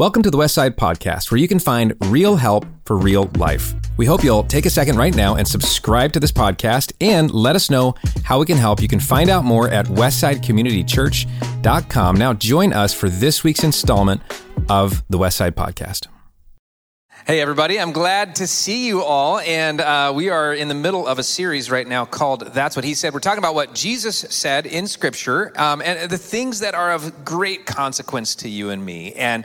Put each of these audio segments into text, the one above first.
Welcome to the Westside Podcast, where you can find real help for real life. We hope you'll take a second right now and subscribe to this podcast and let us know how we can help. You can find out more at westsidecommunitychurch.com. Now, join us for this week's installment of the Westside Podcast. Hey, everybody, I'm glad to see you all. And uh, we are in the middle of a series right now called That's What He Said. We're talking about what Jesus said in Scripture um, and the things that are of great consequence to you and me. And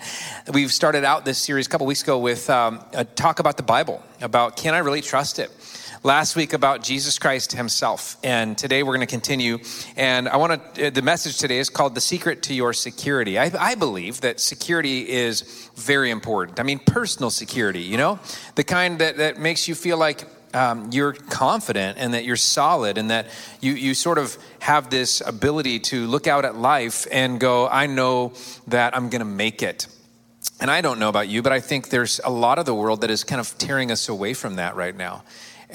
we've started out this series a couple weeks ago with um, a talk about the Bible, about can I really trust it? Last week about Jesus Christ himself. And today we're going to continue. And I want to, the message today is called The Secret to Your Security. I, I believe that security is very important. I mean, personal security, you know, the kind that, that makes you feel like um, you're confident and that you're solid and that you, you sort of have this ability to look out at life and go, I know that I'm going to make it. And I don't know about you, but I think there's a lot of the world that is kind of tearing us away from that right now.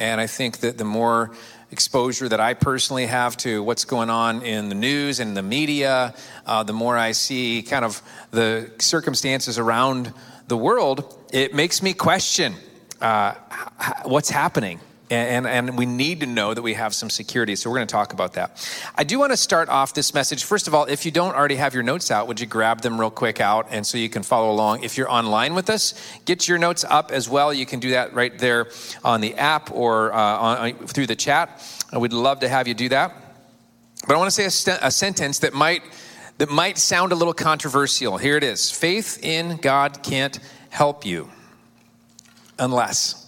And I think that the more exposure that I personally have to what's going on in the news and the media, uh, the more I see kind of the circumstances around the world, it makes me question uh, what's happening and, and, we need to know that we have some security. So we're going to talk about that. I do want to start off this message. First of all, if you don't already have your notes out, would you grab them real quick out and so you can follow along? If you're online with us, get your notes up as well. You can do that right there on the app or uh, on, through the chat. I would love to have you do that. But I want to say a, st- a sentence that might that might sound a little controversial. Here it is: Faith in God can't help you unless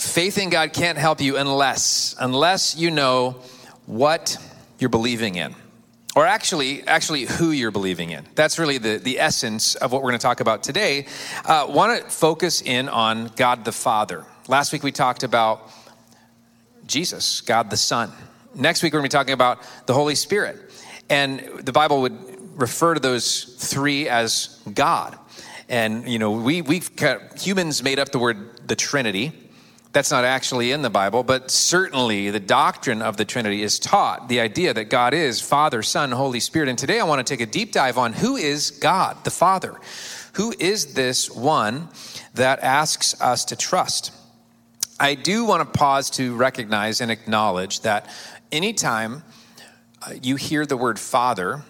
faith in God can't help you unless unless you know what you're believing in. Or actually, actually, who you're believing in. That's really the, the essence of what we're going to talk about today. Uh, Want to focus in on God the Father. Last week we talked about Jesus, God the Son. Next week we're going to be talking about the Holy Spirit. And the Bible would refer to those three as God. And, you know, we, we've, humans made up the word the Trinity. That's not actually in the Bible, but certainly the doctrine of the Trinity is taught the idea that God is Father, Son, Holy Spirit. And today I want to take a deep dive on who is God, the Father? Who is this one that asks us to trust? I do want to pause to recognize and acknowledge that anytime uh, you hear the word Father,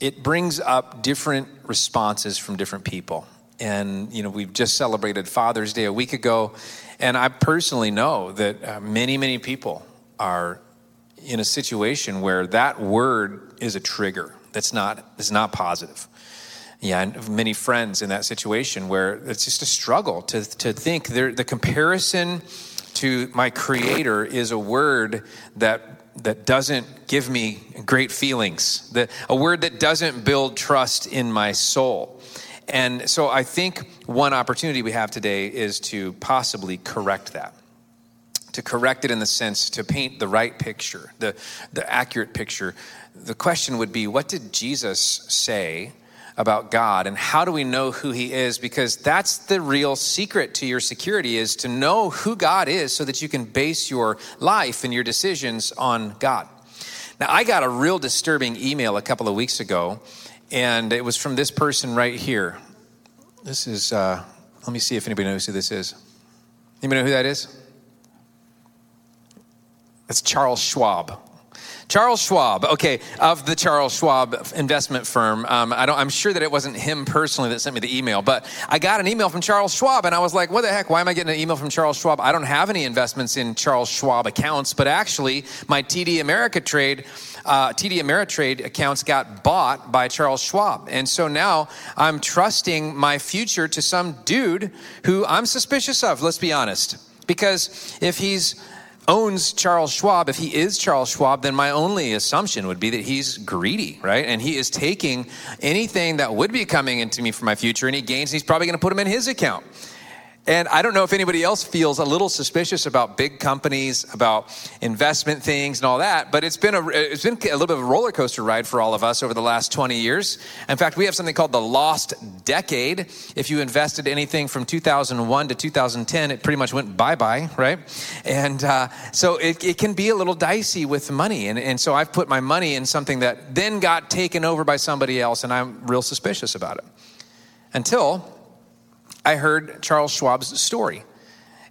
it brings up different responses from different people. And, you know, we've just celebrated Father's Day a week ago. And I personally know that uh, many, many people are in a situation where that word is a trigger that's not, is not positive. Yeah, and many friends in that situation where it's just a struggle to, to think the comparison to my creator is a word that that doesn't give me great feelings, that, a word that doesn't build trust in my soul. And so I think one opportunity we have today is to possibly correct that. To correct it in the sense to paint the right picture, the, the accurate picture. The question would be what did Jesus say about God and how do we know who he is because that's the real secret to your security is to know who God is so that you can base your life and your decisions on God. Now I got a real disturbing email a couple of weeks ago and it was from this person right here. This is, uh, let me see if anybody knows who this is. Anybody know who that is? That's Charles Schwab. Charles Schwab, okay, of the Charles Schwab investment firm. Um, I don't, I'm sure that it wasn't him personally that sent me the email, but I got an email from Charles Schwab and I was like, what the heck? Why am I getting an email from Charles Schwab? I don't have any investments in Charles Schwab accounts, but actually, my TD Ameritrade uh, TD Ameritrade accounts got bought by Charles Schwab. And so now I'm trusting my future to some dude who I'm suspicious of, let's be honest. Because if he's owns Charles Schwab, if he is Charles Schwab, then my only assumption would be that he's greedy, right? And he is taking anything that would be coming into me for my future, any gains, and he's probably going to put them in his account. And I don't know if anybody else feels a little suspicious about big companies, about investment things and all that, but it's been a, it's been a little bit of a roller coaster ride for all of us over the last 20 years. In fact, we have something called the lost decade. If you invested anything from 2001 to 2010, it pretty much went bye bye, right? And uh, so it, it can be a little dicey with money. And, and so I've put my money in something that then got taken over by somebody else, and I'm real suspicious about it. until I heard Charles Schwab's story.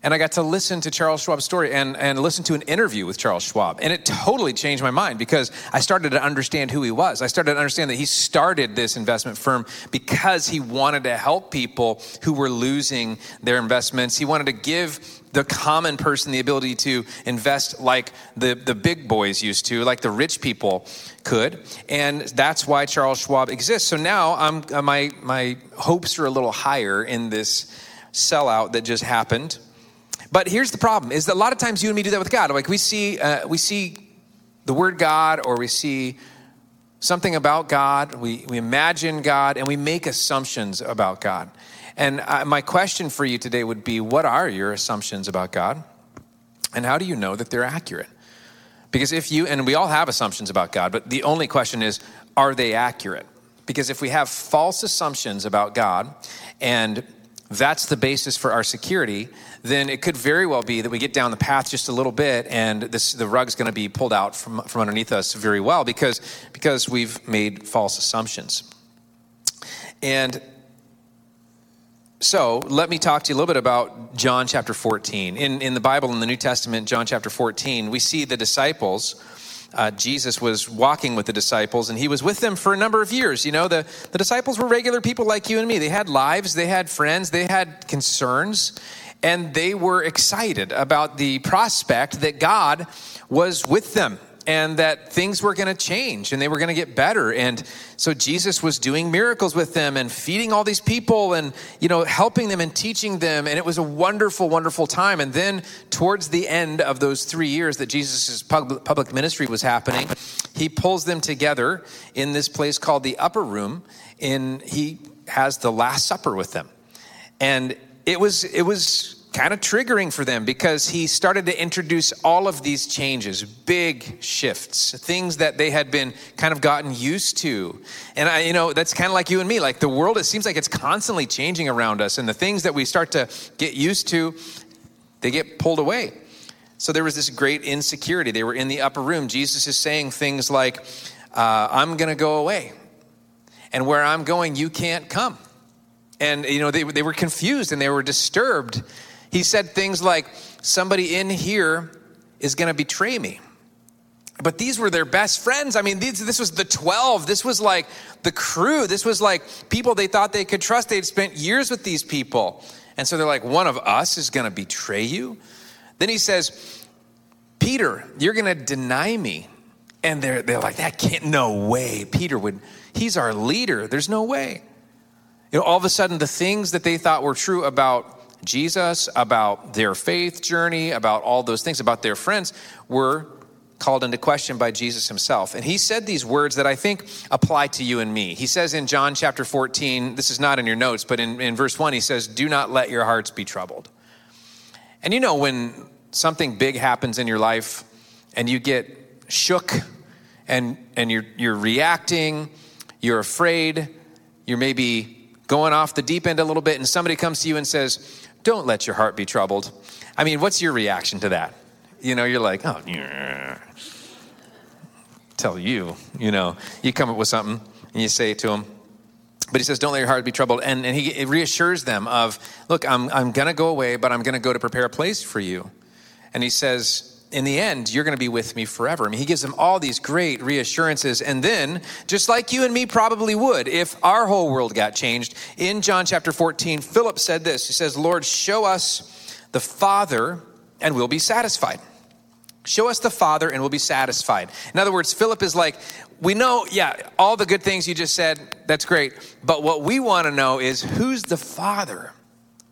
And I got to listen to Charles Schwab's story and, and listen to an interview with Charles Schwab. And it totally changed my mind because I started to understand who he was. I started to understand that he started this investment firm because he wanted to help people who were losing their investments. He wanted to give the common person the ability to invest like the, the big boys used to, like the rich people could. And that's why Charles Schwab exists. So now I'm, uh, my, my hopes are a little higher in this sellout that just happened but here's the problem: is that a lot of times you and me do that with God. Like we see, uh, we see the word God, or we see something about God. We we imagine God, and we make assumptions about God. And uh, my question for you today would be: What are your assumptions about God, and how do you know that they're accurate? Because if you and we all have assumptions about God, but the only question is: Are they accurate? Because if we have false assumptions about God, and that's the basis for our security, then it could very well be that we get down the path just a little bit and this, the rug's going to be pulled out from, from underneath us very well because, because we've made false assumptions. And so let me talk to you a little bit about John chapter 14. In, in the Bible, in the New Testament, John chapter 14, we see the disciples uh, Jesus was walking with the disciples, and he was with them for a number of years. You know, the, the disciples were regular people like you and me. They had lives, they had friends, they had concerns, and they were excited about the prospect that God was with them and that things were going to change and they were going to get better. And so jesus was doing miracles with them and feeding all these people and you know helping them and teaching them and it was a wonderful wonderful time. And then towards the end of those three years that jesus' public ministry was happening he pulls them together in this place called the upper room and he has the last supper with them. And it was it was kind of triggering for them because he started to introduce all of these changes, big shifts, things that they had been kind of gotten used to. And I, you know, that's kind of like you and me. Like the world, it seems like it's constantly changing around us, and the things that we start to get used to, they get pulled away. So there was this great insecurity. They were in the upper room. Jesus is saying things like, uh, I'm going to go away. And where I'm going, you can't come. And, you know, they, they were confused and they were disturbed he said things like, Somebody in here is going to betray me. But these were their best friends. I mean, these, this was the 12. This was like the crew. This was like people they thought they could trust. They'd spent years with these people. And so they're like, one of us is going to betray you. Then he says, Peter, you're going to deny me. And they're, they're like, that can't, no way. Peter would, he's our leader. There's no way. You know, all of a sudden, the things that they thought were true about Jesus, about their faith journey, about all those things, about their friends, were called into question by Jesus himself. And he said these words that I think apply to you and me. He says in John chapter 14, this is not in your notes, but in, in verse 1, he says, Do not let your hearts be troubled. And you know, when something big happens in your life and you get shook and, and you're, you're reacting, you're afraid, you're maybe going off the deep end a little bit, and somebody comes to you and says, don't let your heart be troubled. I mean, what's your reaction to that? You know, you're like, oh, yeah. tell you, you know, you come up with something and you say it to them. But he says, don't let your heart be troubled. And, and he reassures them of, look, I'm, I'm going to go away, but I'm going to go to prepare a place for you. And he says, in the end, you're going to be with me forever. I mean, he gives them all these great reassurances. And then, just like you and me probably would, if our whole world got changed, in John chapter 14, Philip said this He says, Lord, show us the Father, and we'll be satisfied. Show us the Father, and we'll be satisfied. In other words, Philip is like, we know, yeah, all the good things you just said, that's great. But what we want to know is who's the Father?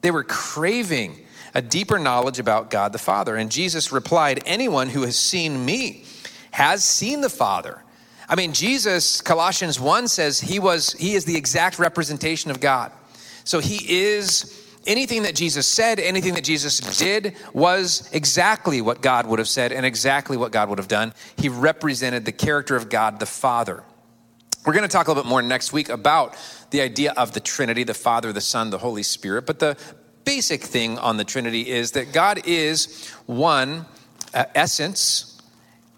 They were craving a deeper knowledge about God the Father. And Jesus replied, Anyone who has seen me has seen the Father. I mean, Jesus, Colossians 1 says he was he is the exact representation of God. So he is anything that Jesus said, anything that Jesus did was exactly what God would have said and exactly what God would have done. He represented the character of God the Father. We're going to talk a little bit more next week about the idea of the Trinity, the Father, the Son, the Holy Spirit. But the basic thing on the Trinity is that God is one uh, essence,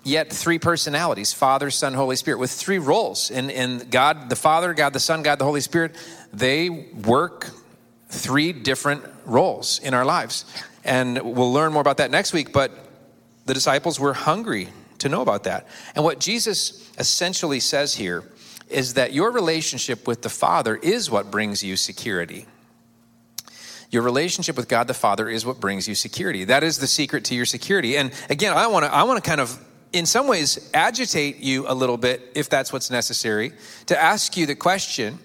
yet three personalities Father, Son, Holy Spirit, with three roles. And, and God the Father, God the Son, God the Holy Spirit, they work three different roles in our lives. And we'll learn more about that next week, but the disciples were hungry to know about that. And what Jesus essentially says here is that your relationship with the Father is what brings you security. Your relationship with God the Father is what brings you security. That is the secret to your security. And again, I want to I want to kind of in some ways agitate you a little bit if that's what's necessary to ask you the question,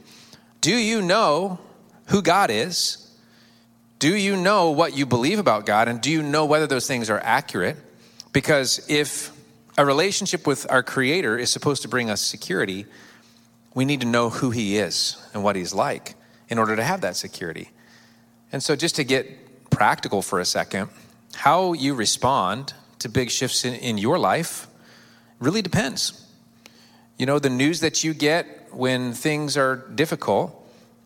do you know who God is? Do you know what you believe about God and do you know whether those things are accurate? Because if a relationship with our creator is supposed to bring us security, we need to know who he is and what he's like in order to have that security. And so, just to get practical for a second, how you respond to big shifts in, in your life really depends. You know, the news that you get when things are difficult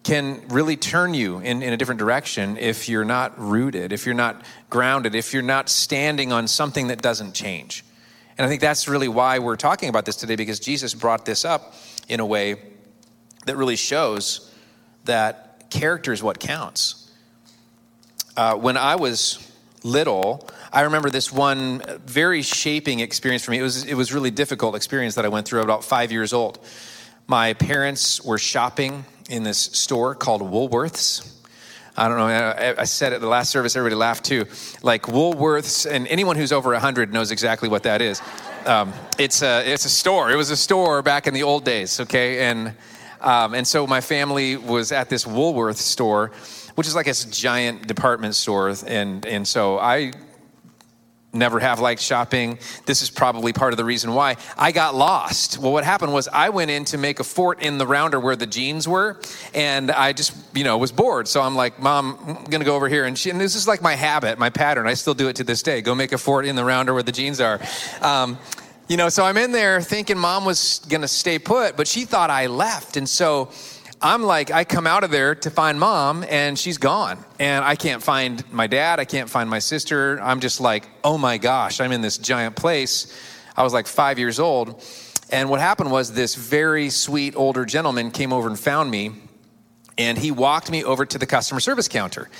can really turn you in, in a different direction if you're not rooted, if you're not grounded, if you're not standing on something that doesn't change. And I think that's really why we're talking about this today because Jesus brought this up in a way that really shows that character is what counts uh, when I was little, I remember this one very shaping experience for me. It was, it was really difficult experience that I went through about five years old. My parents were shopping in this store called Woolworths. I don't know. I, said at the last service, everybody laughed too. Like Woolworths, and anyone who's over 100 knows exactly what that is. Um, it's, a, it's a store. It was a store back in the old days, okay? And, um, and so my family was at this Woolworth store which is like this giant department store. And, and so I never have liked shopping. This is probably part of the reason why I got lost. Well, what happened was I went in to make a fort in the rounder where the jeans were, and I just, you know, was bored. So I'm like, Mom, I'm gonna go over here. And, she, and this is like my habit, my pattern. I still do it to this day. Go make a fort in the rounder where the jeans are. Um, you know, so I'm in there thinking mom was gonna stay put, but she thought I left. And so I'm like, I come out of there to find mom and she's gone. And I can't find my dad. I can't find my sister. I'm just like, oh my gosh, I'm in this giant place. I was like five years old. And what happened was this very sweet older gentleman came over and found me and he walked me over to the customer service counter.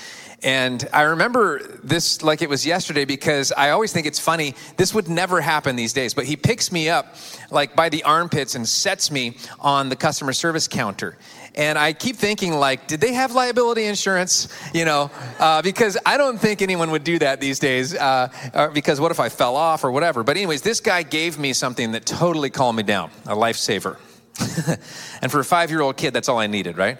And I remember this like it was yesterday because I always think it's funny. This would never happen these days, but he picks me up like by the armpits and sets me on the customer service counter. And I keep thinking, like, did they have liability insurance? You know, uh, because I don't think anyone would do that these days. Uh, because what if I fell off or whatever? But, anyways, this guy gave me something that totally calmed me down a lifesaver. and for a five year old kid, that's all I needed, right?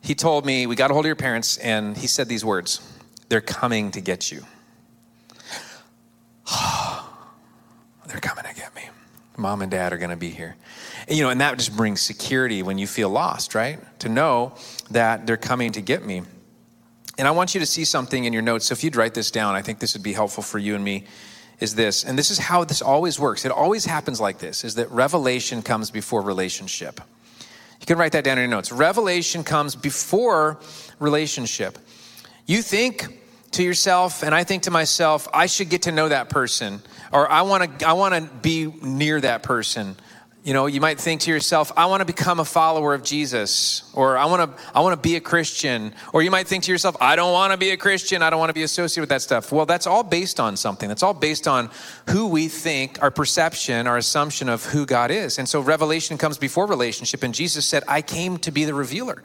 He told me, We got a hold of your parents, and he said these words They're coming to get you. They're coming to get me. Mom and dad are going to be here you know, and that just brings security when you feel lost, right? To know that they're coming to get me. And I want you to see something in your notes. So if you'd write this down, I think this would be helpful for you and me. Is this, and this is how this always works. It always happens like this: is that revelation comes before relationship. You can write that down in your notes. Revelation comes before relationship. You think to yourself, and I think to myself, I should get to know that person, or I want to, I want to be near that person you know, you might think to yourself, I want to become a follower of Jesus, or I want to I want to be a Christian, or you might think to yourself, I don't want to be a Christian, I don't want to be associated with that stuff. Well, that's all based on something. That's all based on who we think, our perception, our assumption of who God is. And so revelation comes before relationship, and Jesus said, I came to be the revealer.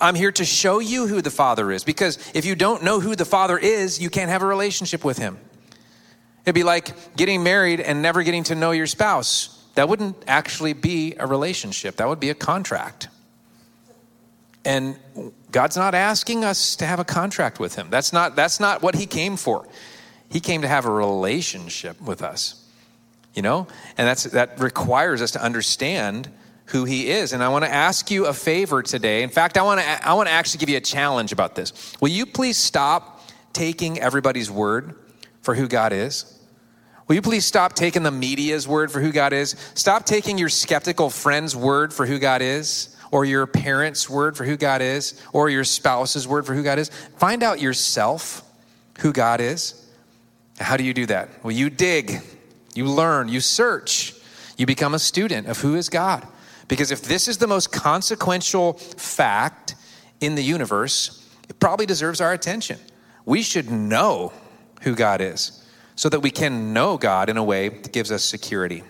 I'm here to show you who the Father is, because if you don't know who the Father is, you can't have a relationship with him. It'd be like getting married and never getting to know your spouse that wouldn't actually be a relationship, that would be a contract. And God's not asking us to have a contract with Him. That's not, that's not what He came for. He came to have a relationship with us, you know? And that's, that requires us to understand who He is. And I want to ask you a favor today. In fact, I want to, I want to actually give you a challenge about this. Will you please stop taking everybody's word for who God is? Will you please stop taking the media's word for who God is? Stop taking your skeptical friend's word for who God is, or your parents' word for who God is, or your spouse's word for who God is. Find out yourself who God is. How do you do that? Well, you dig, you learn, you search, you become a student of who is God. Because if this is the most consequential fact in the universe, it probably deserves our attention. We should know who God is so that we can know God in a way that gives us security.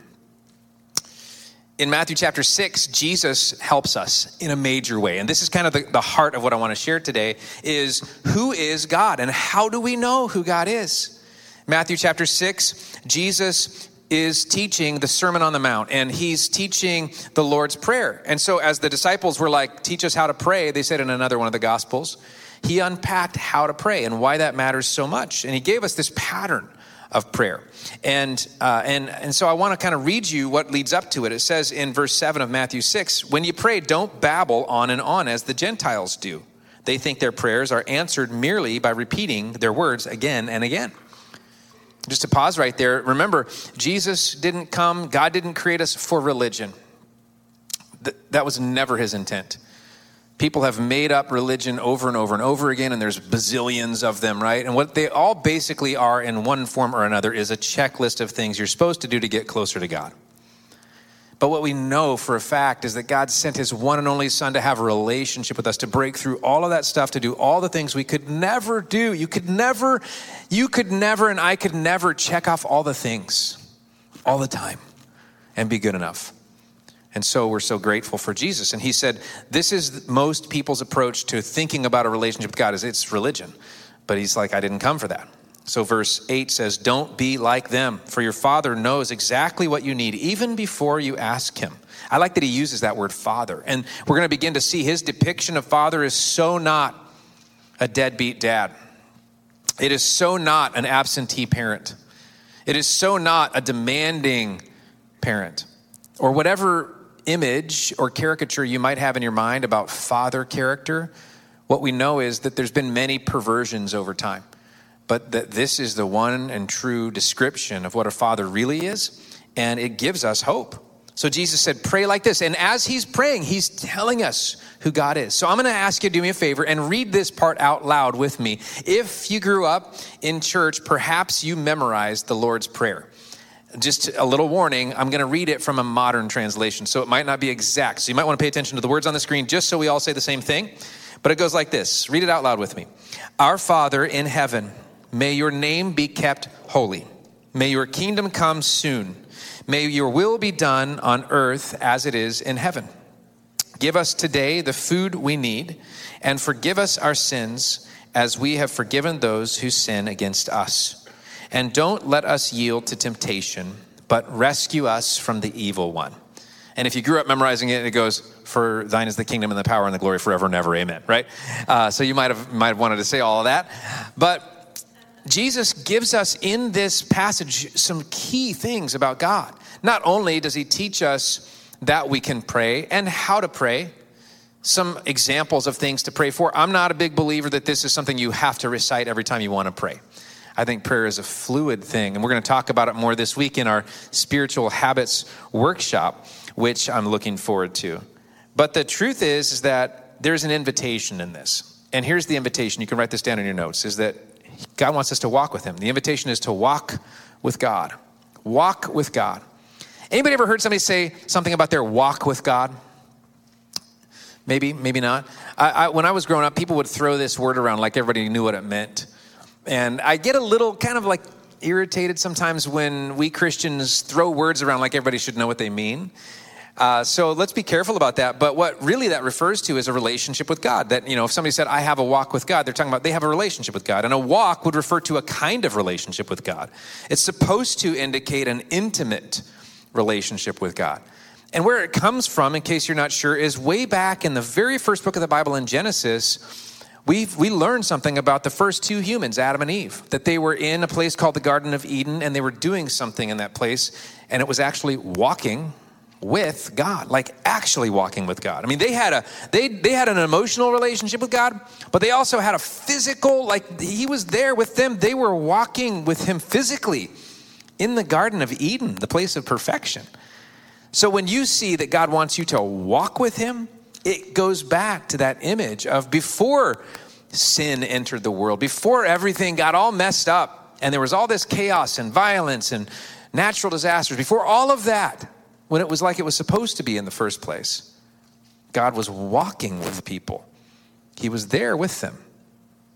In Matthew chapter 6, Jesus helps us in a major way. And this is kind of the, the heart of what I want to share today is who is God and how do we know who God is? Matthew chapter 6, Jesus is teaching the Sermon on the Mount and he's teaching the Lord's Prayer. And so, as the disciples were like, teach us how to pray, they said in another one of the Gospels, he unpacked how to pray and why that matters so much. And he gave us this pattern of prayer. And, uh, and, and so I want to kind of read you what leads up to it. It says in verse 7 of Matthew 6 When you pray, don't babble on and on as the Gentiles do. They think their prayers are answered merely by repeating their words again and again. Just to pause right there, remember, Jesus didn't come, God didn't create us for religion. That was never his intent. People have made up religion over and over and over again, and there's bazillions of them, right? And what they all basically are, in one form or another, is a checklist of things you're supposed to do to get closer to God. But what we know for a fact is that God sent his one and only Son to have a relationship with us, to break through all of that stuff, to do all the things we could never do. You could never, you could never, and I could never check off all the things all the time and be good enough. And so we're so grateful for Jesus. And he said, This is most people's approach to thinking about a relationship with God is it's religion. But he's like, I didn't come for that. So verse 8 says, Don't be like them, for your father knows exactly what you need, even before you ask him. I like that he uses that word father. And we're going to begin to see his depiction of father is so not a deadbeat dad. It is so not an absentee parent. It is so not a demanding parent or whatever image or caricature you might have in your mind about father character, what we know is that there's been many perversions over time. But that this is the one and true description of what a father really is, and it gives us hope. So Jesus said, Pray like this. And as he's praying, he's telling us who God is. So I'm going to ask you to do me a favor and read this part out loud with me. If you grew up in church, perhaps you memorized the Lord's Prayer just a little warning, I'm going to read it from a modern translation, so it might not be exact. So you might want to pay attention to the words on the screen just so we all say the same thing. But it goes like this read it out loud with me. Our Father in heaven, may your name be kept holy. May your kingdom come soon. May your will be done on earth as it is in heaven. Give us today the food we need, and forgive us our sins as we have forgiven those who sin against us and don't let us yield to temptation, but rescue us from the evil one. And if you grew up memorizing it, it goes, "For thine is the kingdom and the power and the glory forever and ever, amen." Right? Uh, so you might have might have wanted to say all of that, but Jesus gives us in this passage some key things about God. Not only does he teach us that we can pray and how to pray, some examples of things to pray for. I'm not a big believer that this is something you have to recite every time you want to pray. I think prayer is a fluid thing. And we're going to talk about it more this week in our spiritual habits workshop, which I'm looking forward to. But the truth is, is that there's an invitation in this. And here's the invitation. You can write this down in your notes is that God wants us to walk with him. The invitation is to walk with God. Walk with God. Anybody ever heard somebody say something about their walk with God? Maybe, maybe not. I, I, when I was growing up, people would throw this word around like everybody knew what it meant. And I get a little kind of like irritated sometimes when we Christians throw words around like everybody should know what they mean. Uh, so let's be careful about that. But what really that refers to is a relationship with God. That, you know, if somebody said, I have a walk with God, they're talking about they have a relationship with God. And a walk would refer to a kind of relationship with God. It's supposed to indicate an intimate relationship with God. And where it comes from, in case you're not sure, is way back in the very first book of the Bible in Genesis we we learned something about the first two humans, Adam and Eve, that they were in a place called the Garden of Eden and they were doing something in that place, and it was actually walking with God, like actually walking with God. I mean, they had a they they had an emotional relationship with God, but they also had a physical, like he was there with them. They were walking with him physically in the Garden of Eden, the place of perfection. So when you see that God wants you to walk with him, it goes back to that image of before sin entered the world, before everything got all messed up, and there was all this chaos and violence and natural disasters, before all of that, when it was like it was supposed to be in the first place. God was walking with people, He was there with them.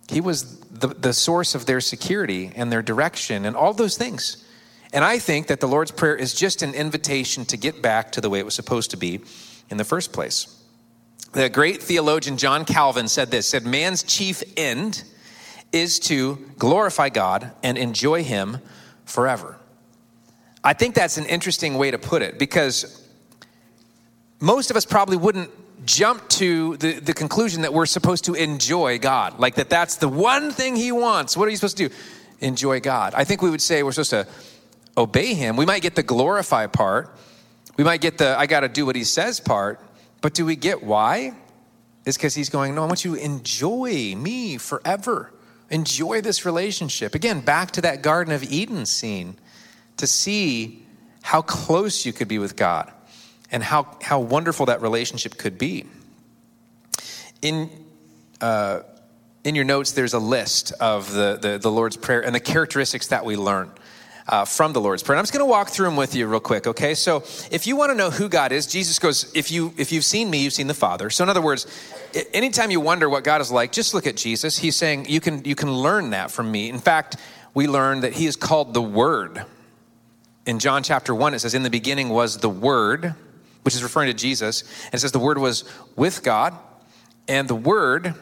He was the, the source of their security and their direction and all those things. And I think that the Lord's Prayer is just an invitation to get back to the way it was supposed to be in the first place. The great theologian John Calvin said this said man's chief end is to glorify God and enjoy him forever. I think that's an interesting way to put it because most of us probably wouldn't jump to the, the conclusion that we're supposed to enjoy God, like that that's the one thing He wants. What are you supposed to do? Enjoy God. I think we would say we're supposed to obey Him. We might get the glorify part, we might get the I got to do what He says part, but do we get why? It's because He's going, No, I want you to enjoy me forever. Enjoy this relationship. Again, back to that Garden of Eden scene to see how close you could be with God and how, how wonderful that relationship could be. In, uh, in your notes, there's a list of the, the, the, Lord's Prayer and the characteristics that we learn. Uh, from the Lord's Prayer. And I'm just going to walk through them with you real quick, okay? So, if you want to know who God is, Jesus goes, if, you, if you've seen me, you've seen the Father. So, in other words, anytime you wonder what God is like, just look at Jesus. He's saying, you can, you can learn that from me. In fact, we learn that he is called the Word. In John chapter 1, it says, In the beginning was the Word, which is referring to Jesus. And it says the Word was with God, and the Word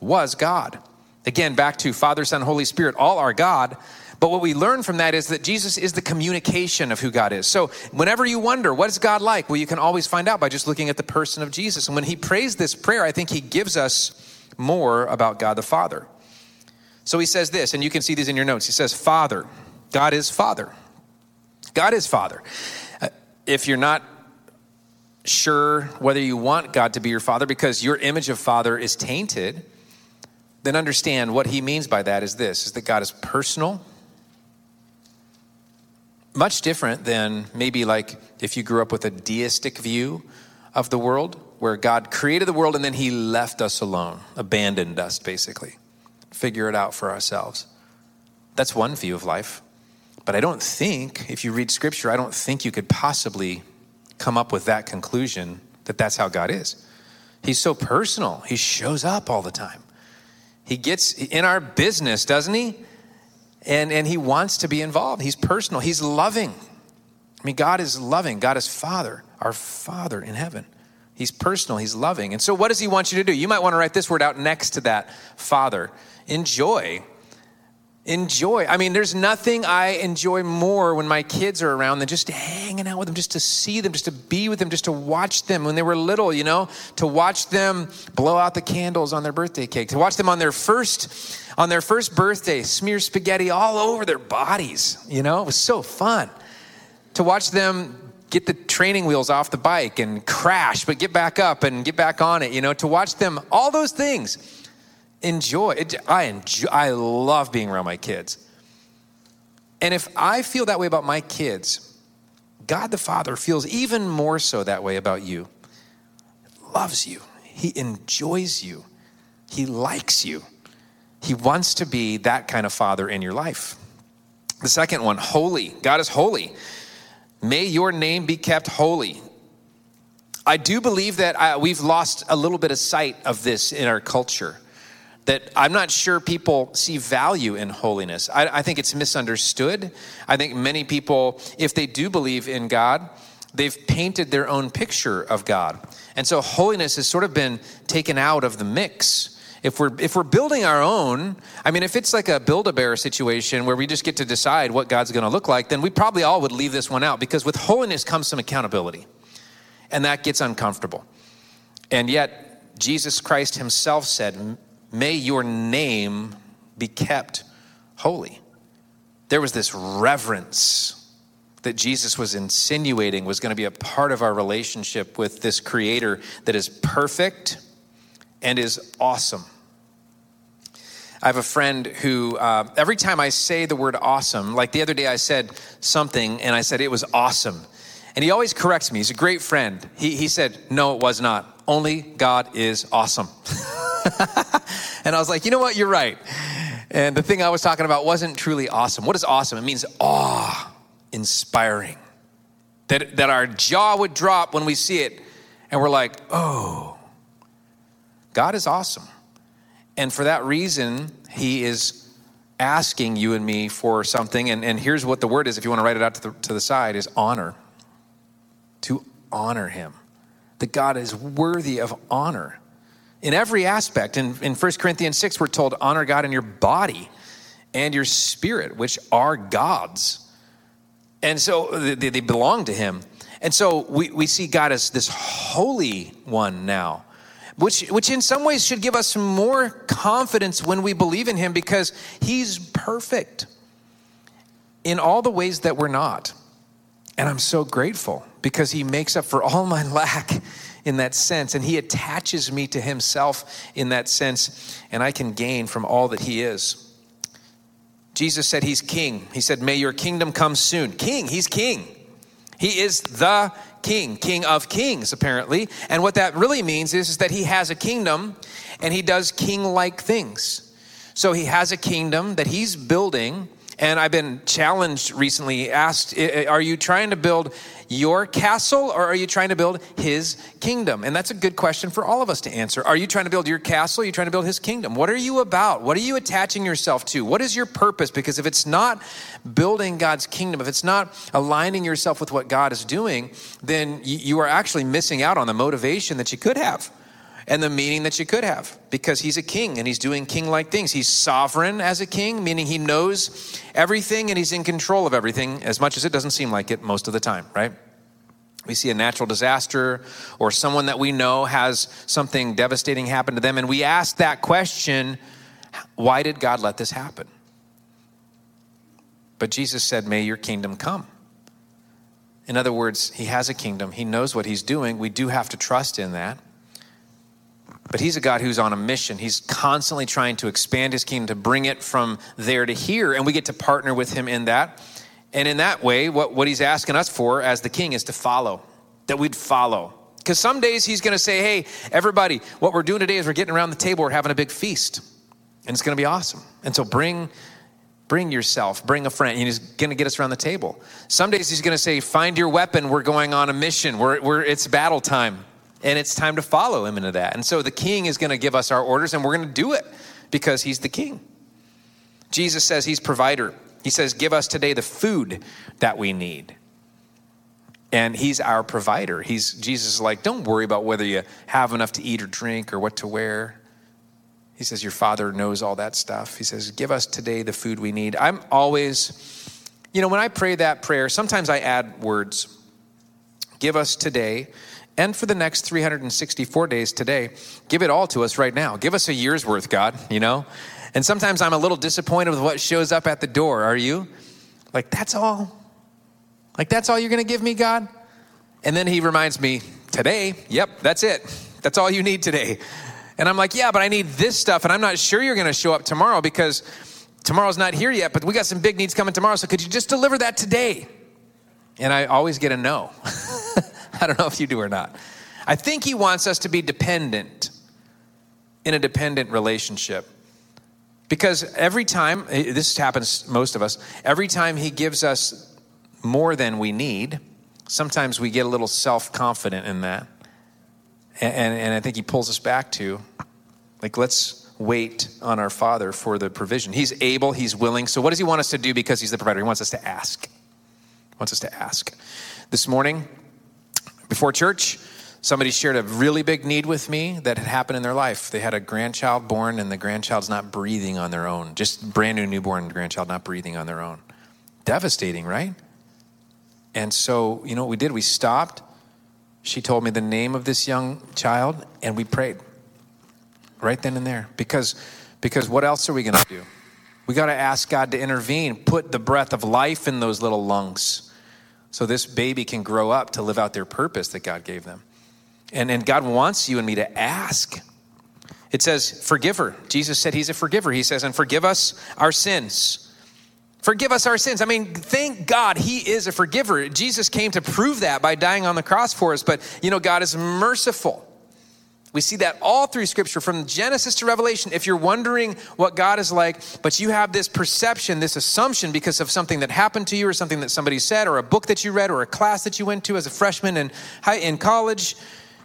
was God. Again, back to Father, Son, Holy Spirit, all are God. But what we learn from that is that Jesus is the communication of who God is. So whenever you wonder, what is God like? Well, you can always find out by just looking at the person of Jesus. And when he prays this prayer, I think he gives us more about God the Father. So he says this, and you can see these in your notes. He says, Father. God is Father. God is Father. Uh, if you're not sure whether you want God to be your father because your image of father is tainted, then understand what he means by that is this is that God is personal. Much different than maybe like if you grew up with a deistic view of the world, where God created the world and then he left us alone, abandoned us basically. Figure it out for ourselves. That's one view of life. But I don't think, if you read scripture, I don't think you could possibly come up with that conclusion that that's how God is. He's so personal, He shows up all the time. He gets in our business, doesn't He? And, and He wants to be involved. He's personal, He's loving. I mean, God is loving, God is Father, our Father in heaven. He's personal, He's loving. And so, what does He want you to do? You might want to write this word out next to that Father. Enjoy enjoy. I mean, there's nothing I enjoy more when my kids are around than just hanging out with them, just to see them, just to be with them, just to watch them when they were little, you know, to watch them blow out the candles on their birthday cake, to watch them on their first on their first birthday smear spaghetti all over their bodies, you know? It was so fun. To watch them get the training wheels off the bike and crash but get back up and get back on it, you know, to watch them all those things enjoy it. I enjoy, I love being around my kids. And if I feel that way about my kids, God the Father feels even more so that way about you. Loves you. He enjoys you. He likes you. He wants to be that kind of father in your life. The second one, holy. God is holy. May your name be kept holy. I do believe that I, uh, we've lost a little bit of sight of this in our culture that I'm not sure people see value in holiness. I, I, think it's misunderstood. I think many people, if they do believe in God, they've painted their own picture of God. And so holiness has sort of been taken out of the mix. If we're if we're building our own, I mean, if it's like a build-a-bear situation where we just get to decide what God's going to look like, then we probably all would leave this one out because with holiness comes some accountability, and that gets uncomfortable. And yet, Jesus Christ Himself said, May your name be kept holy. There was this reverence that Jesus was insinuating was going to be a part of our relationship with this creator that is perfect and is awesome. I have a friend who, uh, every time I say the word awesome, like the other day I said something and I said it was awesome. And he always corrects me. He's a great friend. He, he said, No, it was not. Only God is awesome. and I was like, you know what? You're right. And the thing I was talking about wasn't truly awesome. What is awesome? It means awe inspiring. That, that our jaw would drop when we see it and we're like, oh, God is awesome. And for that reason, He is asking you and me for something. And, and here's what the word is, if you want to write it out to the, to the side, is honor. To honor Him. That God is worthy of honor in every aspect. In, in 1 Corinthians 6, we're told, honor God in your body and your spirit, which are God's. And so they, they belong to Him. And so we, we see God as this holy one now, which, which in some ways should give us more confidence when we believe in Him because He's perfect in all the ways that we're not. And I'm so grateful because He makes up for all my lack in that sense, and He attaches me to Himself in that sense, and I can gain from all that He is. Jesus said He's King. He said, May your kingdom come soon. King, He's King. He is the King, King of kings, apparently. And what that really means is, is that He has a kingdom and He does king like things. So He has a kingdom that He's building. And I've been challenged recently, asked, Are you trying to build your castle or are you trying to build his kingdom? And that's a good question for all of us to answer. Are you trying to build your castle? Are you trying to build his kingdom? What are you about? What are you attaching yourself to? What is your purpose? Because if it's not building God's kingdom, if it's not aligning yourself with what God is doing, then you are actually missing out on the motivation that you could have and the meaning that you could have because he's a king and he's doing king like things. He's sovereign as a king, meaning he knows everything and he's in control of everything as much as it doesn't seem like it most of the time, right? We see a natural disaster or someone that we know has something devastating happen to them, and we ask that question why did God let this happen? But Jesus said, May your kingdom come. In other words, he has a kingdom, he knows what he's doing. We do have to trust in that. But he's a God who's on a mission. He's constantly trying to expand his kingdom, to bring it from there to here, and we get to partner with him in that. And in that way, what, what he's asking us for as the king is to follow, that we'd follow. Because some days he's going to say, hey, everybody, what we're doing today is we're getting around the table, we're having a big feast, and it's going to be awesome. And so bring bring yourself, bring a friend. He's going to get us around the table. Some days he's going to say, find your weapon. We're going on a mission. We're, we're, it's battle time and it's time to follow him into that. And so the king is going to give us our orders, and we're going to do it because he's the king. Jesus says he's provider. He says, Give us today the food that we need. And he's our provider. He's Jesus is like, don't worry about whether you have enough to eat or drink or what to wear. He says, Your father knows all that stuff. He says, Give us today the food we need. I'm always, you know, when I pray that prayer, sometimes I add words. Give us today and for the next 364 days today. Give it all to us right now. Give us a year's worth, God, you know? And sometimes I'm a little disappointed with what shows up at the door. Are you? Like, that's all? Like, that's all you're going to give me, God? And then he reminds me, today, yep, that's it. That's all you need today. And I'm like, yeah, but I need this stuff, and I'm not sure you're going to show up tomorrow because tomorrow's not here yet, but we got some big needs coming tomorrow, so could you just deliver that today? And I always get a no. I don't know if you do or not. I think he wants us to be dependent in a dependent relationship. Because every time, this happens most of us, every time he gives us more than we need, sometimes we get a little self confident in that. And, and, and, I think he pulls us back to, like, let's wait on our Father for the provision. He's able, he's willing. So, what does he want us to do because he's the provider? He wants us to ask. He wants us to ask. This morning, before church, somebody shared a really big need with me that had happened in their life. They had a grandchild born, and the grandchild's not breathing on their own. Just brand new newborn grandchild not breathing on their own. Devastating, right? And so, you know what we did? We stopped. She told me the name of this young child, and we prayed right then and there. Because, because what else are we going to do? We got to ask God to intervene, put the breath of life in those little lungs so this baby can grow up to live out their purpose that God gave them. And, and God wants you and me to ask. It says, forgiver. Jesus said he's a forgiver. He says, and forgive us our sins. Forgive us our sins. I mean, thank God he is a forgiver. Jesus came to prove that by dying on the cross for us. But, you know, God is merciful. We see that all through scripture from Genesis to Revelation. If you're wondering what God is like, but you have this perception, this assumption because of something that happened to you or something that somebody said or a book that you read or a class that you went to as a freshman in, high, in college,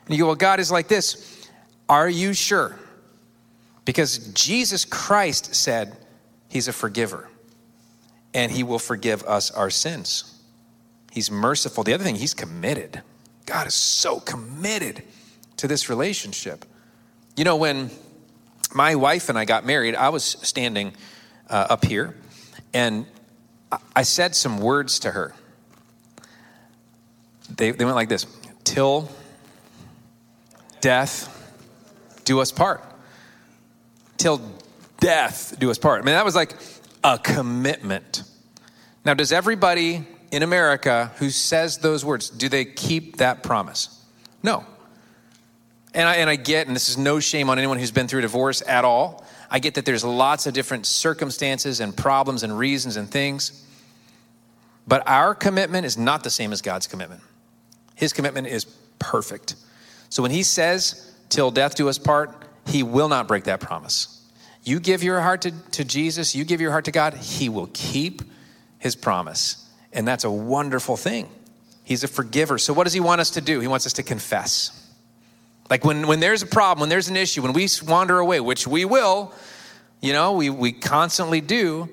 and you go, well, God is like this. Are you sure? Because Jesus Christ said he's a forgiver and he will forgive us our sins. He's merciful. The other thing, he's committed. God is so committed to this relationship. You know, when my wife and I got married, I was standing uh, up here and I said some words to her. They, they went like this Till death do us part. Till death do us part. I mean, that was like a commitment. Now, does everybody in America who says those words, do they keep that promise? No. And I, and I get, and this is no shame on anyone who's been through divorce at all. I get that there's lots of different circumstances and problems and reasons and things. But our commitment is not the same as God's commitment. His commitment is perfect. So when He says, till death do us part, He will not break that promise. You give your heart to, to Jesus, you give your heart to God, He will keep His promise. And that's a wonderful thing. He's a forgiver. So, what does He want us to do? He wants us to confess. Like when, when there's a problem, when there's an issue, when we wander away, which we will, you know, we, we constantly do,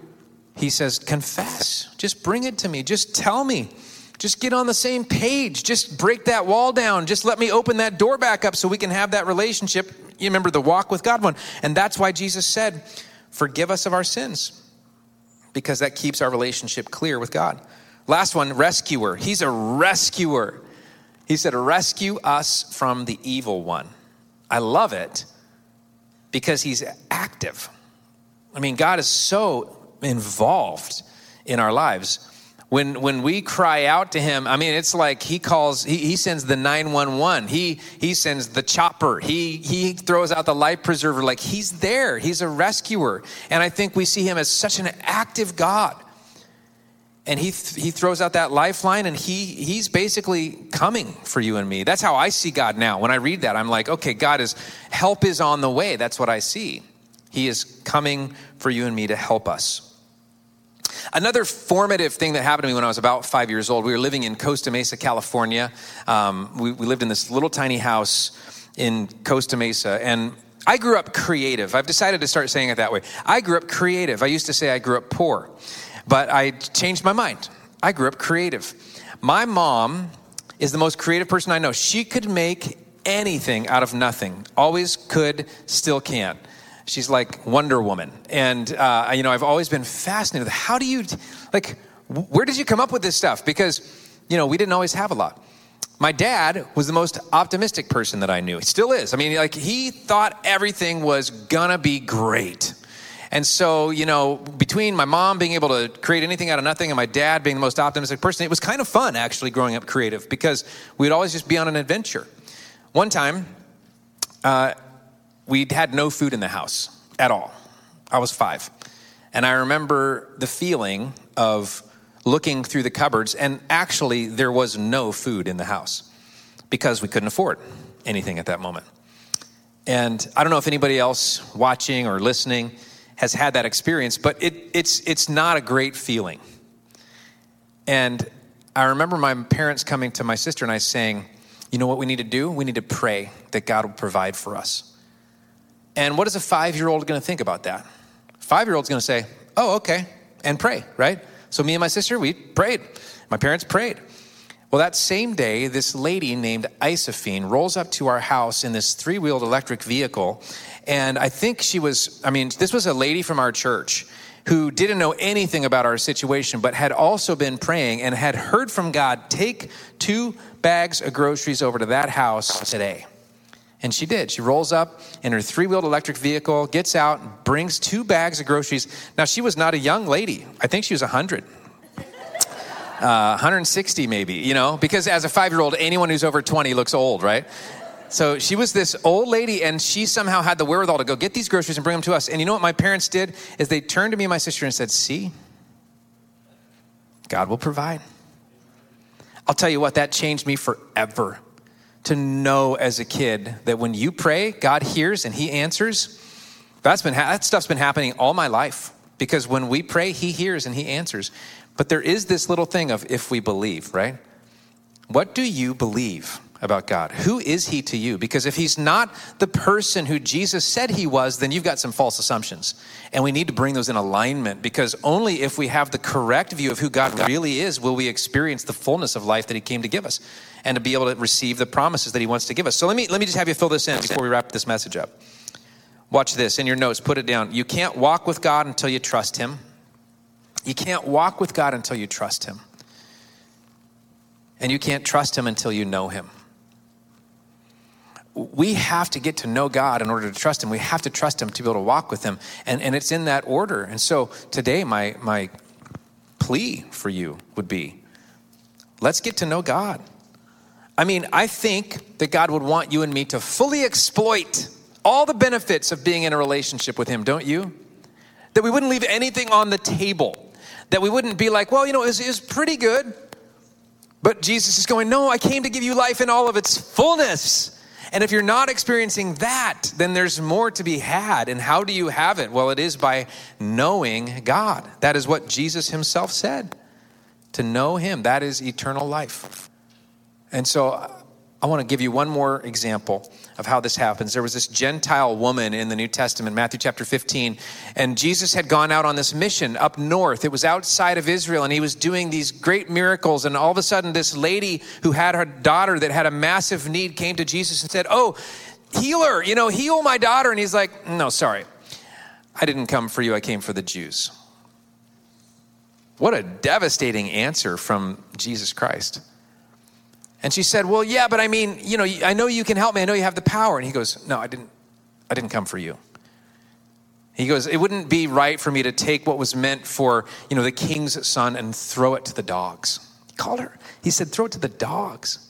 He says, confess. Just bring it to me. Just tell me. Just get on the same page. Just break that wall down. Just let me open that door back up so we can have that relationship. You remember the walk with God one. And that's why Jesus said, Forgive us of our sins, because that keeps our relationship clear with God. Last one, rescuer. He's a rescuer. He said, Rescue us from the evil one. I love it because he's active. I mean, God is so involved in our lives. When, when we cry out to him, I mean, it's like he calls, he, he sends the 911. He, he sends the chopper. He, he throws out the life preserver. Like he's there. He's a rescuer. And I think we see him as such an active God and he th- he throws out that lifeline and he he's basically coming for you and me that's how i see god now when i read that i'm like okay god is help is on the way that's what i see he is coming for you and me to help us Another formative thing that happened to me when I was about five years old, we were living in Costa Mesa, California. Um, we, we lived in this little tiny house in Costa Mesa, and I grew up creative. I've decided to start saying it that way. I grew up creative. I used to say I grew up poor. But I changed my mind. I grew up creative. My mom is the most creative person I know. She could make anything out of nothing. Always could, still can. She's like Wonder Woman. And, uh, you know, I've always been fascinated with how do you, like, where did you come up with this stuff? Because, you know, we didn't always have a lot. My dad was the most optimistic person that I knew. He still is. I mean, like, he thought everything was gonna be great. And so, you know, between my mom being able to create anything out of nothing and my dad being the most optimistic person, it was kind of fun actually growing up creative because we'd always just be on an adventure. One time, uh, we had no food in the house at all. I was five. And I remember the feeling of looking through the cupboards, and actually, there was no food in the house because we couldn't afford anything at that moment. And I don't know if anybody else watching or listening has had that experience, but it, it's, it's not a great feeling. And I remember my parents coming to my sister and I saying, You know what we need to do? We need to pray that God will provide for us. And what is a five year old going to think about that? Five year old's going to say, Oh, okay, and pray, right? So me and my sister, we prayed. My parents prayed. Well, that same day, this lady named Isophine rolls up to our house in this three wheeled electric vehicle. And I think she was, I mean, this was a lady from our church who didn't know anything about our situation, but had also been praying and had heard from God take two bags of groceries over to that house today. And she did. She rolls up in her three wheeled electric vehicle, gets out, brings two bags of groceries. Now, she was not a young lady. I think she was 100 uh, 160 maybe, you know, because as a five year old, anyone who's over 20 looks old, right? So she was this old lady, and she somehow had the wherewithal to go get these groceries and bring them to us. And you know what my parents did? Is they turned to me and my sister and said, See, God will provide. I'll tell you what, that changed me forever. to know as a kid that when you pray, God hears and He answers. That's been that stuff's been happening all my life because when we pray, He hears and He answers. But there is this little thing of if we believe, right? What do you believe? about God? Who is he to you? Because if he's not the person who Jesus said he was, then you've got some false assumptions. And we need to bring those in alignment because only if we have the correct view of who God really is will we experience the fullness of life that he came to give us and to be able to receive the promises that he wants to give us. So let me let me just have you fill this in before we wrap this message up. Watch this in your notes, put it down. You can't walk with God until you trust him. You can't walk with God until you trust him. And you can't trust him until you know him we have to get to know God in order to trust Him. We have to trust Him to be able to walk with Him. And, and it's in that order. And so today, my, my plea for you would be let's get to know God. I mean, I think that God would want you and me to fully exploit all the benefits of being in a relationship with Him, don't you? That we wouldn't leave anything on the table. That we wouldn't be like, well, you know, it's, it's pretty good. But Jesus is going, no, I came to give you life in all of its fullness. And if you're not experiencing that, then there's more to be had. And how do you have it? Well, it is by knowing God. That is what Jesus himself said. To know him, that is eternal life. And so I want to give you one more example of how this happens. There was this Gentile woman in the New Testament, Matthew chapter 15, and Jesus had gone out on this mission up north. It was outside of Israel, and he was doing these great miracles. And all of a sudden, this lady who had her daughter that had a massive need came to Jesus and said, Oh, healer, you know, heal my daughter. And he's like, No, sorry. I didn't come for you, I came for the Jews. What a devastating answer from Jesus Christ. And she said, Well, yeah, but I mean, you know, I know you can help me. I know you have the power. And he goes, No, I didn't, I didn't come for you. He goes, It wouldn't be right for me to take what was meant for, you know, the king's son and throw it to the dogs. He called her, he said, Throw it to the dogs.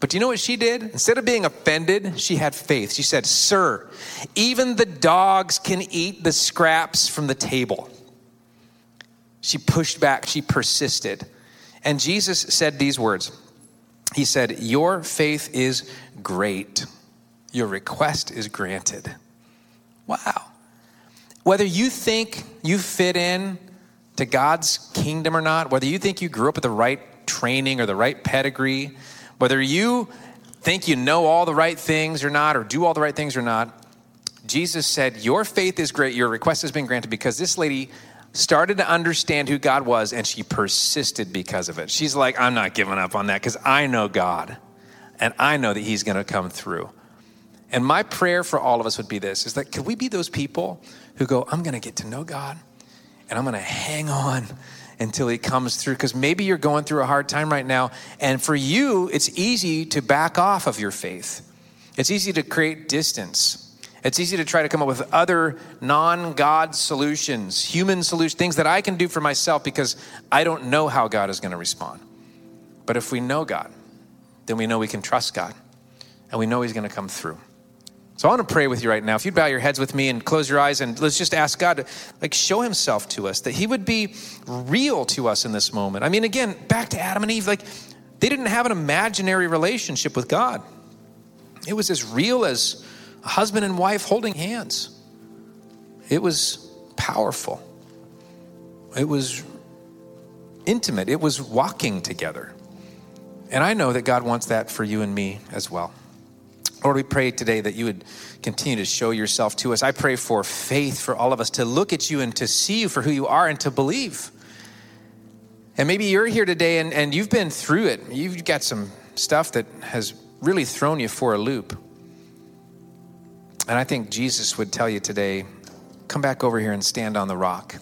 But do you know what she did? Instead of being offended, she had faith. She said, Sir, even the dogs can eat the scraps from the table. She pushed back, she persisted. And Jesus said these words he said, Your faith is great. Your request is granted. Wow. Whether you think you fit in to God's kingdom or not, whether you think you grew up with the right training or the right pedigree, whether you think you know all the right things or not, or do all the right things or not, Jesus said, Your faith is great. Your request has been granted because this lady started to understand who God was, and she persisted because of it. She's like, I'm not giving up on that because I know God, and I know that He's going to come through. And my prayer for all of us would be this is that could we be those people who go, I'm going to get to know God, and I'm going to hang on until He comes through? Because maybe you're going through a hard time right now, and for you, it's easy to back off of your faith. It's easy to create distance. It's easy to try to come up with other non God solutions, human solutions, things that I can do for myself because I don't know how God is going to respond. But if we know God, then we know we can trust God and we know He's going to come through. So I want to pray with you right now. If you'd bow your heads with me and close your eyes and let's just ask God to like show himself to us, that he would be real to us in this moment. I mean, again, back to Adam and Eve, like they didn't have an imaginary relationship with God. It was as real as a husband and wife holding hands. It was powerful. It was intimate. It was walking together. And I know that God wants that for you and me as well. Lord, we pray today that you would continue to show yourself to us. I pray for faith for all of us to look at you and to see you for who you are and to believe. And maybe you're here today and, and you've been through it. You've got some stuff that has really thrown you for a loop. And I think Jesus would tell you today come back over here and stand on the rock.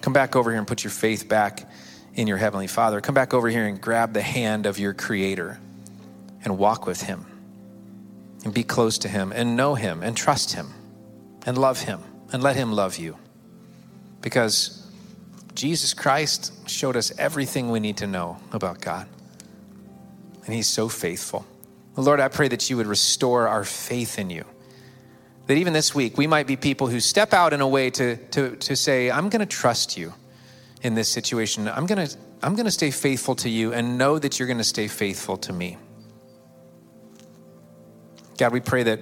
Come back over here and put your faith back in your Heavenly Father. Come back over here and grab the hand of your Creator and walk with Him and be close to Him and know Him and trust Him and love Him and let Him love you. Because Jesus Christ showed us everything we need to know about God. And He's so faithful. Lord, I pray that you would restore our faith in you that even this week we might be people who step out in a way to, to, to say, I'm going to trust you in this situation. I'm going to I'm going to stay faithful to you and know that you're going to stay faithful to me. God, we pray that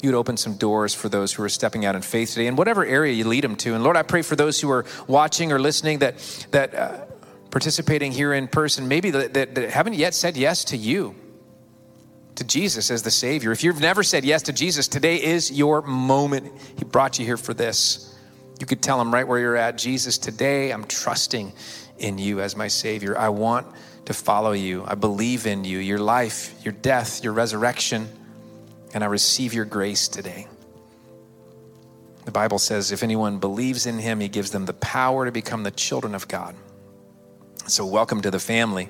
you'd open some doors for those who are stepping out in faith today in whatever area you lead them to. And Lord, I pray for those who are watching or listening that, that uh, participating here in person, maybe that, that, that haven't yet said yes to you, to Jesus as the Savior. If you've never said yes to Jesus, today is your moment. He brought you here for this. You could tell him right where you're at Jesus, today I'm trusting in you as my Savior. I want to follow you. I believe in you, your life, your death, your resurrection, and I receive your grace today. The Bible says if anyone believes in him, he gives them the power to become the children of God. So, welcome to the family.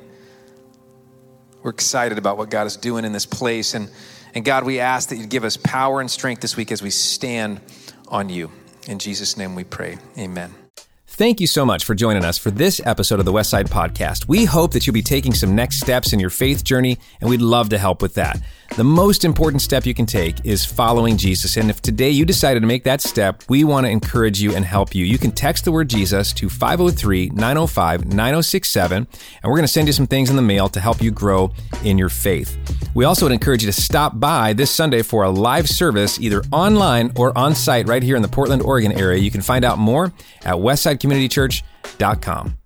We're excited about what God is doing in this place. And, and God, we ask that you give us power and strength this week as we stand on you. In Jesus' name we pray. Amen. Thank you so much for joining us for this episode of the Westside Podcast. We hope that you'll be taking some next steps in your faith journey, and we'd love to help with that. The most important step you can take is following Jesus. And if today you decided to make that step, we want to encourage you and help you. You can text the word Jesus to 503 905 9067, and we're going to send you some things in the mail to help you grow in your faith. We also would encourage you to stop by this Sunday for a live service, either online or on site right here in the Portland, Oregon area. You can find out more at westsidecommunitychurch.com.